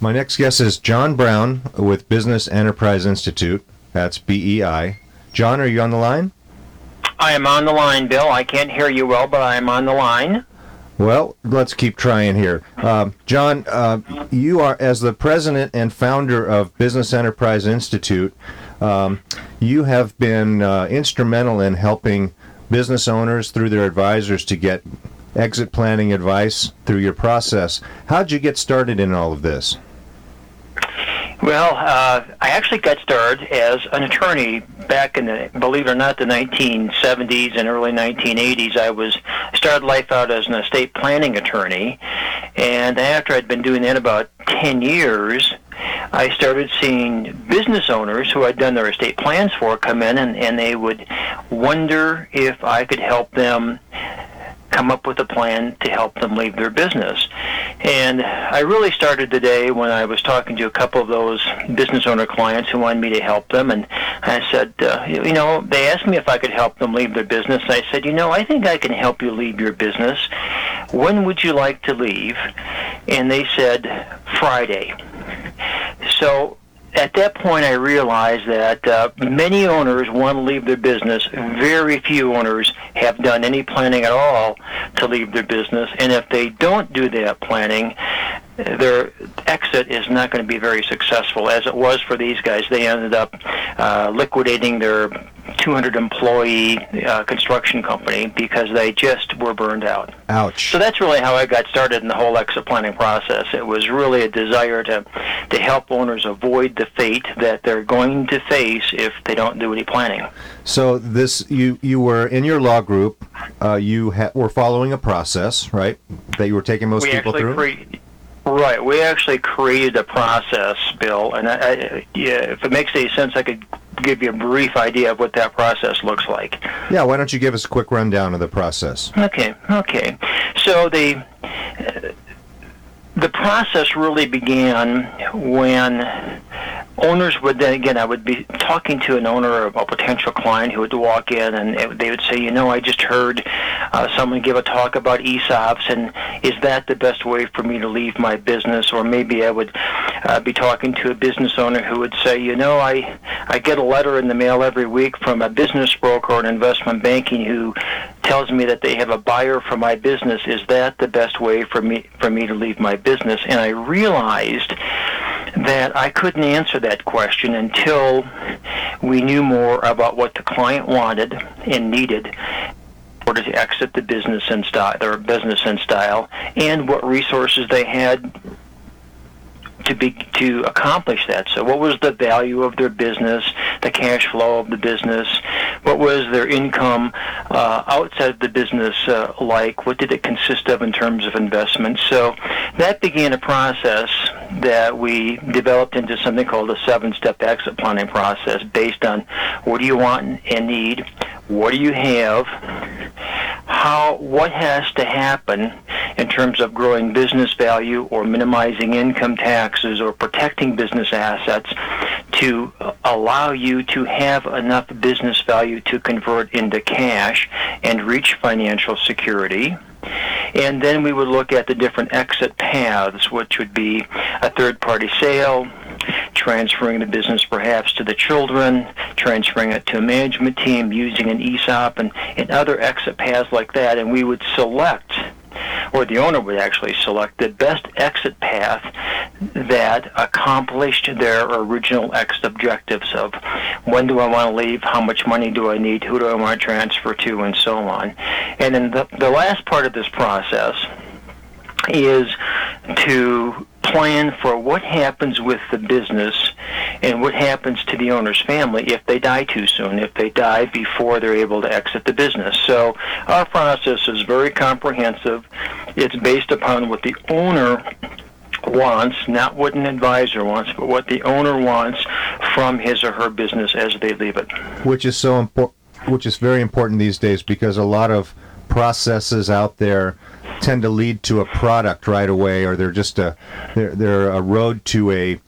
My next guest is John Brown with Business Enterprise Institute. That's BEI. John, are you on the line? I am on the line, Bill. I can't hear you well, but I am on the line. Well, let's keep trying here. Uh, John, uh, you are, as the president and founder of Business Enterprise Institute, um, you have been uh, instrumental in helping business owners through their advisors to get exit planning advice through your process. How'd you get started in all of this? Well, uh, I actually got started as an attorney back in the, believe it or not, the 1970s and early 1980s. I was started life out as an estate planning attorney, and after I'd been doing that about 10 years, I started seeing business owners who I'd done their estate plans for come in, and, and they would wonder if I could help them come up with a plan to help them leave their business. And I really started the day when I was talking to a couple of those business owner clients who wanted me to help them. And I said, uh, you know, they asked me if I could help them leave their business. I said, you know, I think I can help you leave your business. When would you like to leave? And they said, Friday. So at that point, I realized that uh, many owners want to leave their business. Very few owners have done any planning at all to leave their business. And if they don't do that planning, their exit is not going to be very successful, as it was for these guys. They ended up uh, liquidating their 200 employee uh, construction company because they just were burned out. Ouch. So that's really how I got started in the whole exit planning process. It was really a desire to to help owners avoid the fate that they're going to face if they don't do any planning. So this you you were in your law group. Uh, you ha- were following a process, right? That you were taking most we people through. Cre- right. We actually created a process, Bill, and I, I, yeah, if it makes any sense, I could give you a brief idea of what that process looks like. Yeah, why don't you give us a quick rundown of the process? Okay, okay. So the uh, the process really began when owners would then again I would be talking to an owner of a potential client who would walk in and it, they would say, you know, I just heard uh, someone give a talk about ESOPs, and is that the best way for me to leave my business? Or maybe I would uh, be talking to a business owner who would say, you know, I I get a letter in the mail every week from a business broker or an investment banking who tells me that they have a buyer for my business. Is that the best way for me for me to leave my business? And I realized that I couldn't answer that question until we knew more about what the client wanted and needed order to exit the business in style, their business in style, and what resources they had to be to accomplish that. So, what was the value of their business, the cash flow of the business, what was their income uh, outside of the business uh, like? What did it consist of in terms of investment? So, that began a process that we developed into something called a seven-step exit planning process, based on what do you want and need, what do you have, how what has to happen in terms of growing business value or minimizing income taxes or protecting business assets to allow you to have enough business value to convert into cash and reach financial security. And then we would look at the different exit paths, which would be a third party sale, transferring the business perhaps to the children, transferring it to a management team, using an ESOP, and, and other exit paths like that. And we would select, or the owner would actually select, the best exit path that accomplished their original exit objectives of when do I want to leave, how much money do I need, who do I want to transfer to, and so on. And then the, the last part of this process is to plan for what happens with the business and what happens to the owner's family if they die too soon, if they die before they're able to exit the business. So our process is very comprehensive. It's based upon what the owner wants, not what an advisor wants, but what the owner wants from his or her business as they leave it. Which is so important. Which is very important these days because a lot of processes out there tend to lead to a product right away, or they're just a they're, they're a road to a,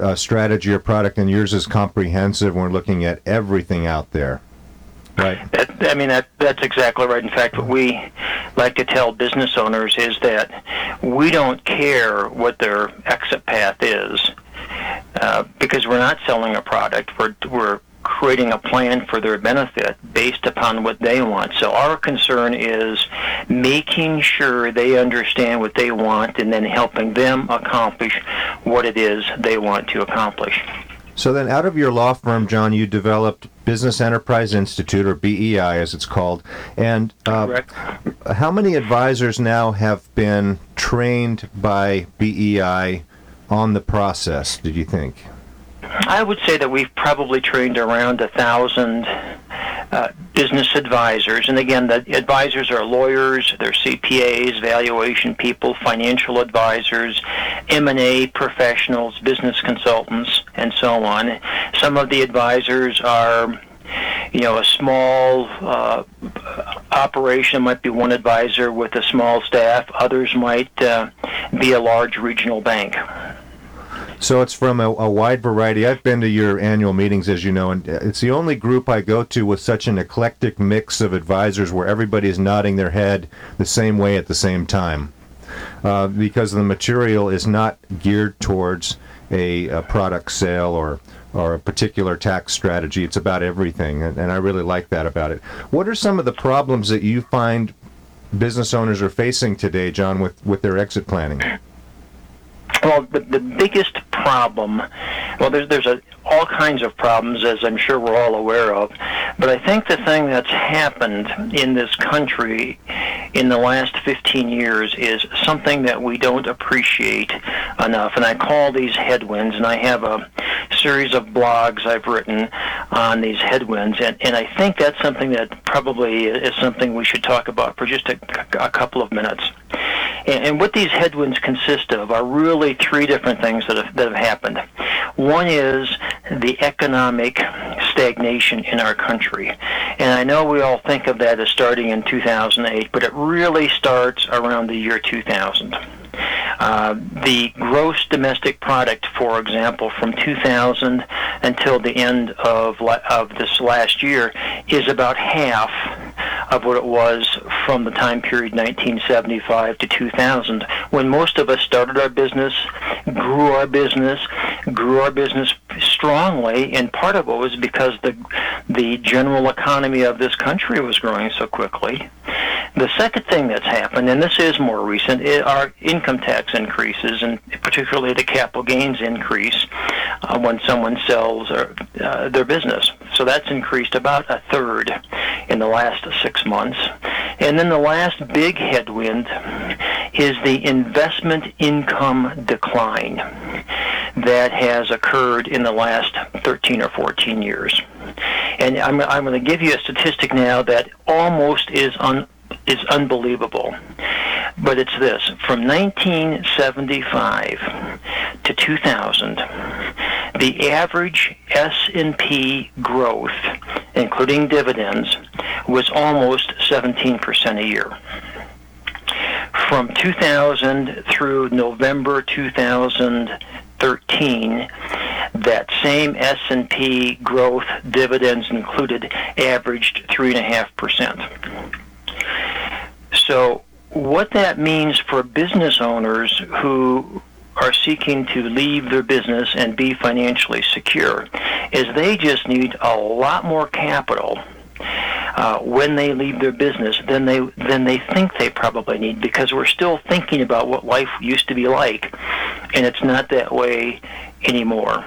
a strategy or product. And yours is comprehensive. We're looking at everything out there. Right. That, I mean, that, that's exactly right. In fact, what we like to tell business owners is that we don't care what their exit path is uh, because we're not selling a product. We're, we're creating a plan for their benefit based upon what they want. So our concern is making sure they understand what they want and then helping them accomplish what it is they want to accomplish. So then, out of your law firm, John, you developed Business Enterprise Institute, or BEI as it's called. And uh, how many advisors now have been trained by BEI on the process, did you think? I would say that we've probably trained around a thousand uh, business advisors, and again, the advisors are lawyers, they're CPAs, valuation people, financial advisors, M&A professionals, business consultants, and so on. Some of the advisors are you know, a small uh, operation might be one advisor with a small staff. Others might uh, be a large regional bank. So it's from a, a, wide variety. I've been to your annual meetings, as you know, and it's the only group I go to with such an eclectic mix of advisors where everybody is nodding their head the same way at the same time. Uh, because the material is not geared towards a, a, product sale or or a particular tax strategy. It's about everything, and, and I really like that about it. What are some of the problems that you find business owners are facing today, John, with, with their exit planning? Well, the, the biggest problem, well, there's, there's a, all kinds of problems, as I'm sure we're all aware of, but I think the thing that's happened in this country in the last 15 years is something that we don't appreciate enough, and I call these headwinds, and I have a series of blogs I've written on these headwinds, and, and I think that's something that probably is something we should talk about for just a, a couple of minutes. And, and what these headwinds consist of are really three different things that have, that have happened. One is the economic stagnation in our country. And I know we all think of that as starting in 2008, but it really starts around the year 2000. Uh, the gross domestic product, for example, from 2000 until the end of, of this last year, is about half of what it was from the time period 1975 to 2000, when most of us started our business, grew our business, grew our business strongly, and part of it was because the the general economy of this country was growing so quickly. The second thing that's happened, and this is more recent, are income tax increases, and particularly the capital gains increase uh, when someone sells or, uh, their business. So that's increased about a third in the last six months. And then the last big headwind is the investment income decline that has occurred in the last 13 or 14 years. And I'm, I'm going to give you a statistic now that almost is un, is unbelievable. But it's this: from 1975 to 2000, the average S&P growth, including dividends, was almost 17% a year. From 2000 through November 2013, that same S&P growth, dividends included, averaged 3.5%. So what that means for business owners who are seeking to leave their business and be financially secure is they just need a lot more capital uh, when they leave their business than they than they think they probably need because we're still thinking about what life used to be like, and it's not that way anymore.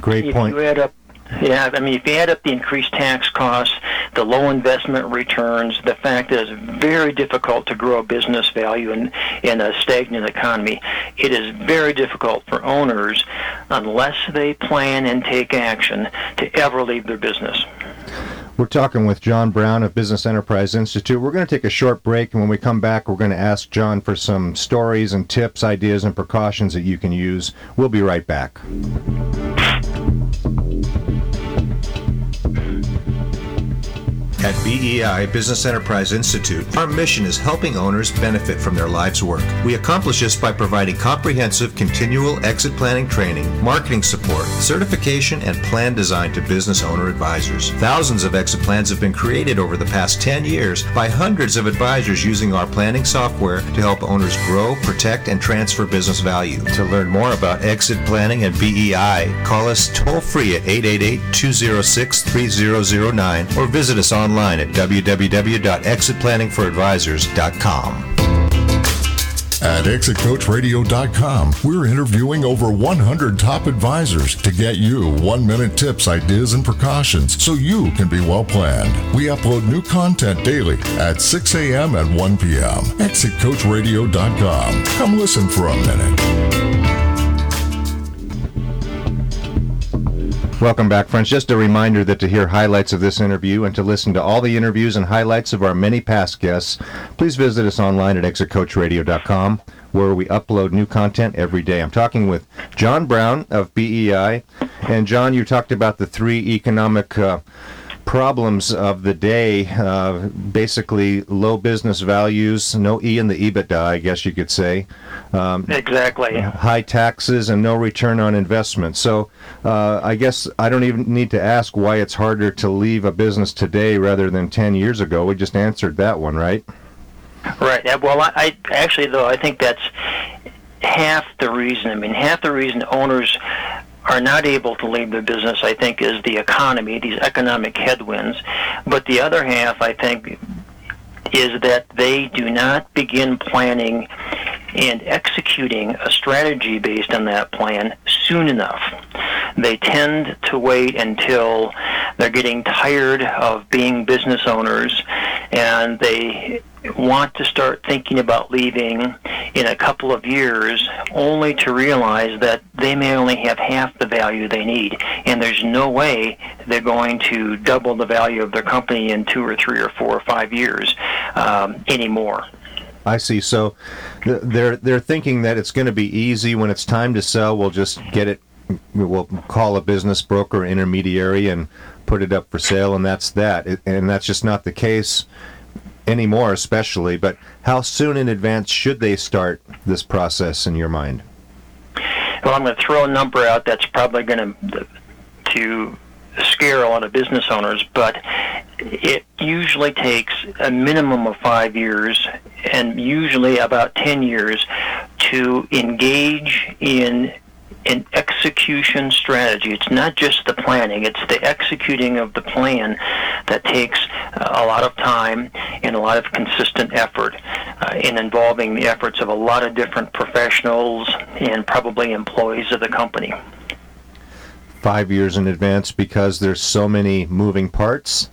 Great if point. You add up yeah, I mean, if you add up the increased tax costs, the low investment returns, the fact that it's very difficult to grow business value in, in a stagnant economy, it is very difficult for owners, unless they plan and take action, to ever leave their business. We're talking with John Brown of Business Enterprise Institute. We're going to take a short break, and when we come back, we're going to ask John for some stories and tips, ideas, and precautions that you can use. We'll be right back. At BEI, Business Enterprise Institute, our mission is helping owners benefit from their life's work. We accomplish this by providing comprehensive, continual exit planning training, marketing support, certification, and plan design to business owner advisors. Thousands of exit plans have been created over the past 10 years by hundreds of advisors using our planning software to help owners grow, protect, and transfer business value. To learn more about exit planning and BEI, call us toll free at 888 206 3009 or visit us online online at www.exitplanningforadvisors.com. At exitcoachradio.com, we're interviewing over 100 top advisors to get you one minute tips, ideas, and precautions so you can be well planned. We upload new content daily at 6 a.m. and 1 p.m. Exitcoachradio.com. Come listen for a minute. Welcome back, friends. Just a reminder that to hear highlights of this interview and to listen to all the interviews and highlights of our many past guests, please visit us online at exitcoachradio.com, where we upload new content every day. I'm talking with John Brown of BEI. And, John, you talked about the three economic. Uh, problems of the day uh, basically low business values, no E in the EBITDA, I guess you could say. Um, exactly. High taxes and no return on investment. So uh, I guess I don't even need to ask why it's harder to leave a business today rather than 10 years ago. We just answered that one, right? Right. Well, I, I actually, though, I think that's half the reason. I mean, half the reason owners are not able to leave their business, I think, is the economy, these economic headwinds. But the other half, I think, is that they do not begin planning and executing a strategy based on that plan soon enough. They tend to wait until they're getting tired of being business owners and they want to start thinking about leaving in a couple of years only to realize that they may only have half the value they need and there's no way they're going to double the value of their company in two or three or four or five years um, anymore. I see. So they're they're thinking that it's going to be easy when it's time to sell. We'll just get it. We'll call a business broker intermediary and put it up for sale, and that's that. And that's just not the case anymore, especially. But how soon in advance should they start this process in your mind? Well, I'm going to throw a number out that's probably going to to scare a lot of business owners, but it usually takes a minimum of five years and usually about 10 years to engage in an execution strategy. It's not just the planning, it's the executing of the plan that takes uh, a lot of time and a lot of consistent effort uh, in involving the efforts of a lot of different professionals and probably employees of the company five years in advance because there's so many moving parts?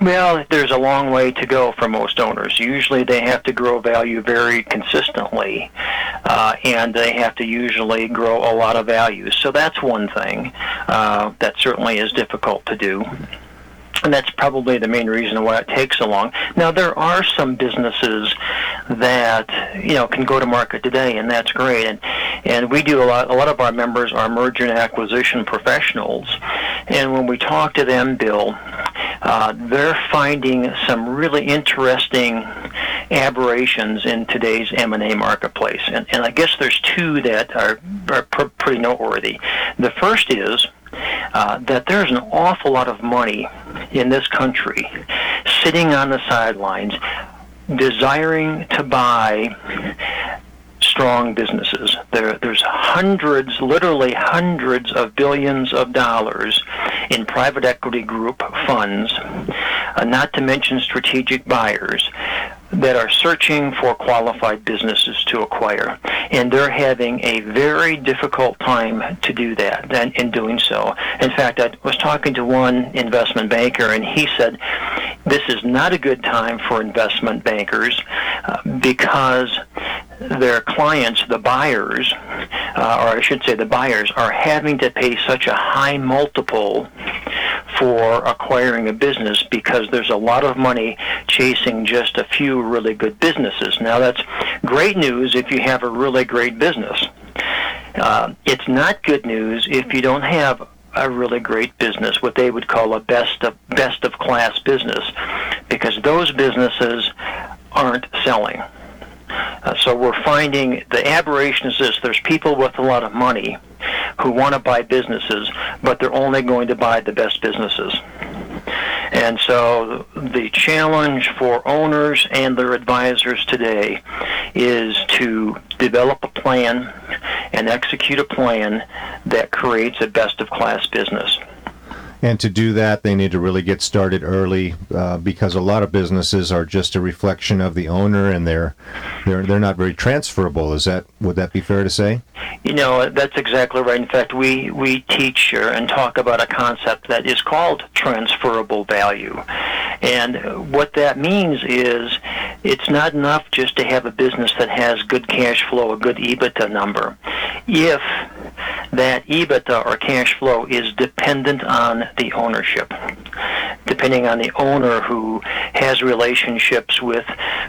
Well, there's a long way to go for most owners. Usually they have to grow value very consistently, uh, and they have to usually grow a lot of value. So that's one thing uh, that certainly is difficult to do and that's probably the main reason why it takes so long. Now there are some businesses that you know can go to market today, and that's great. And and we do a lot. A lot of our members are merger and acquisition professionals, and when we talk to them, Bill, uh, they're finding some really interesting aberrations in today's M&A marketplace. And, and I guess there's two that are, are pr- pretty noteworthy. The first is uh, that there's an awful lot of money in this country sitting on the sidelines desiring to buy strong businesses. There, there's hundreds, literally hundreds of billions of dollars in private equity group funds, uh, not to mention strategic buyers, that are searching for qualified businesses to acquire. And they're having a very difficult time to do that and in doing so. In fact, I was talking to one investment banker, and he said, This is not a good time for investment bankers uh, because their clients, the buyers, uh, or I should say the buyers, are having to pay such a high multiple for acquiring a business because there's a lot of money chasing just a few really good businesses. Now, that's great news if you have a really great business. Uh, it's not good news if you don't have a really great business, what they would call a best of best of class business, because those businesses aren't selling. Uh, so we're finding the aberration is this: there's people with a lot of money who want to buy businesses, but they're only going to buy the best businesses. And so the challenge for owners and their advisors today is to develop a plan and execute a plan that creates a best of class business. And to do that, they need to really get started early uh, because a lot of businesses are just a reflection of the owner, and they're they're they're not very transferable. Is that would that be fair to say? You know, that's exactly right. In fact, we we teach and talk about a concept that is called transferable value, and what that means is it's not enough just to have a business that has good cash flow, a good EBITDA number. If that EBITDA or cash flow is dependent on the ownership, depending on the owner who has relationships with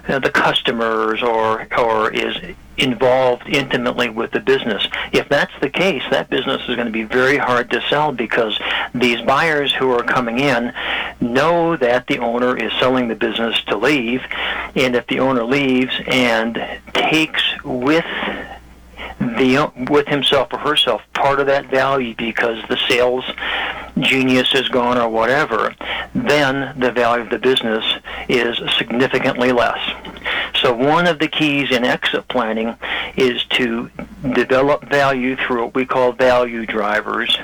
uh, the customers or or is involved intimately with the business. If that's the case, that business is going to be very hard to sell because these buyers who are coming in know that the owner is selling the business to leave, and if the owner leaves and takes with the with himself or herself part of that value because the sales genius is gone or whatever, then the value of the business is significantly less. So one of the keys in exit planning is to develop value through what we call value drivers,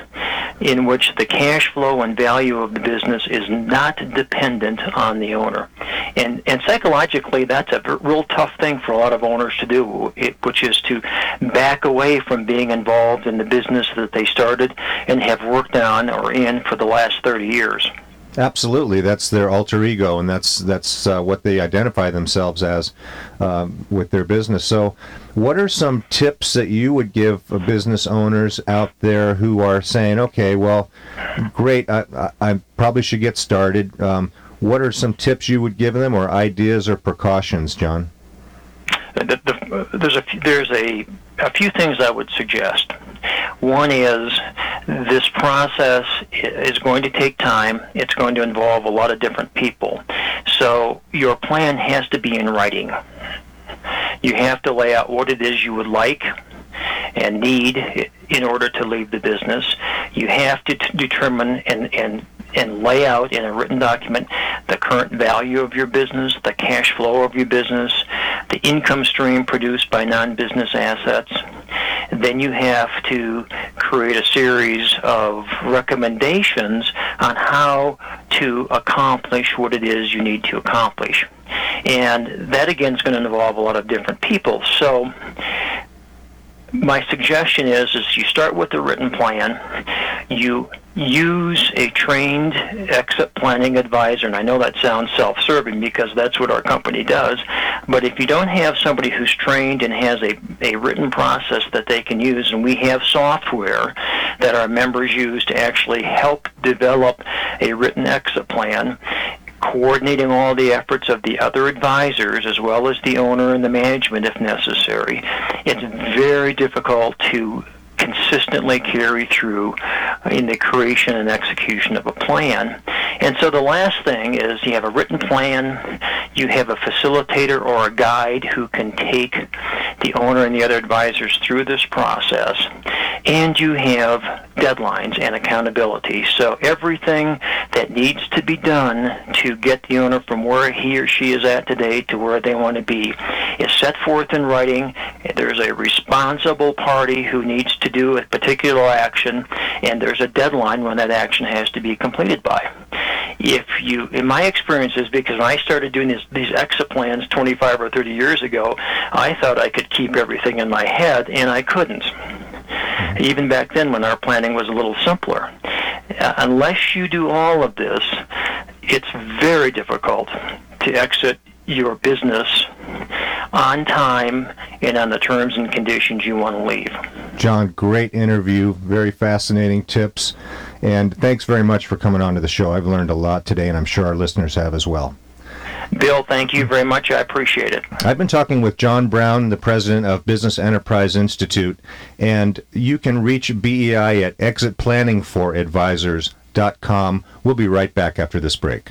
in which the cash flow and value of the business is not dependent on the owner. And, and psychologically, that's a real tough thing for a lot of owners to do, which is to back away from being involved in the business that they started and have worked on or in for the last 30 years. Absolutely, that's their alter ego, and that's that's uh, what they identify themselves as uh, with their business. So, what are some tips that you would give business owners out there who are saying, "Okay, well, great, I, I, I probably should get started." Um, what are some tips you would give them, or ideas or precautions, John? The, the, there's a there's a a few things I would suggest. One is this process is going to take time. It's going to involve a lot of different people. So your plan has to be in writing. You have to lay out what it is you would like and need in order to leave the business. You have to t- determine and, and and lay out in a written document the current value of your business, the cash flow of your business, the income stream produced by non-business assets. Then you have to create a series of recommendations on how to accomplish what it is you need to accomplish. And that again is going to involve a lot of different people. So my suggestion is is you start with a written plan. You use a trained exit planning advisor and i know that sounds self-serving because that's what our company does but if you don't have somebody who's trained and has a, a written process that they can use and we have software that our members use to actually help develop a written exit plan coordinating all the efforts of the other advisors as well as the owner and the management if necessary. It's very difficult to consistently carry through in the creation and execution of a plan. And so the last thing is you have a written plan, you have a facilitator or a guide who can take the owner and the other advisors through this process, and you have deadlines and accountability. So everything that needs to be done to get the owner from where he or she is at today to where they want to be is set forth in writing. There's a responsible party who needs to do a particular action, and there's a deadline when that action has to be completed by. If you, in my experiences, because when I started doing this, these exit plans 25 or 30 years ago, I thought I could keep everything in my head, and I couldn't. Even back then, when our planning was a little simpler, uh, unless you do all of this, it's very difficult to exit your business on time and on the terms and conditions you want to leave. John, great interview, very fascinating tips. And thanks very much for coming on to the show. I've learned a lot today, and I'm sure our listeners have as well. Bill, thank you very much. I appreciate it. I've been talking with John Brown, the president of Business Enterprise Institute, and you can reach BEI at exitplanningforadvisors.com. We'll be right back after this break.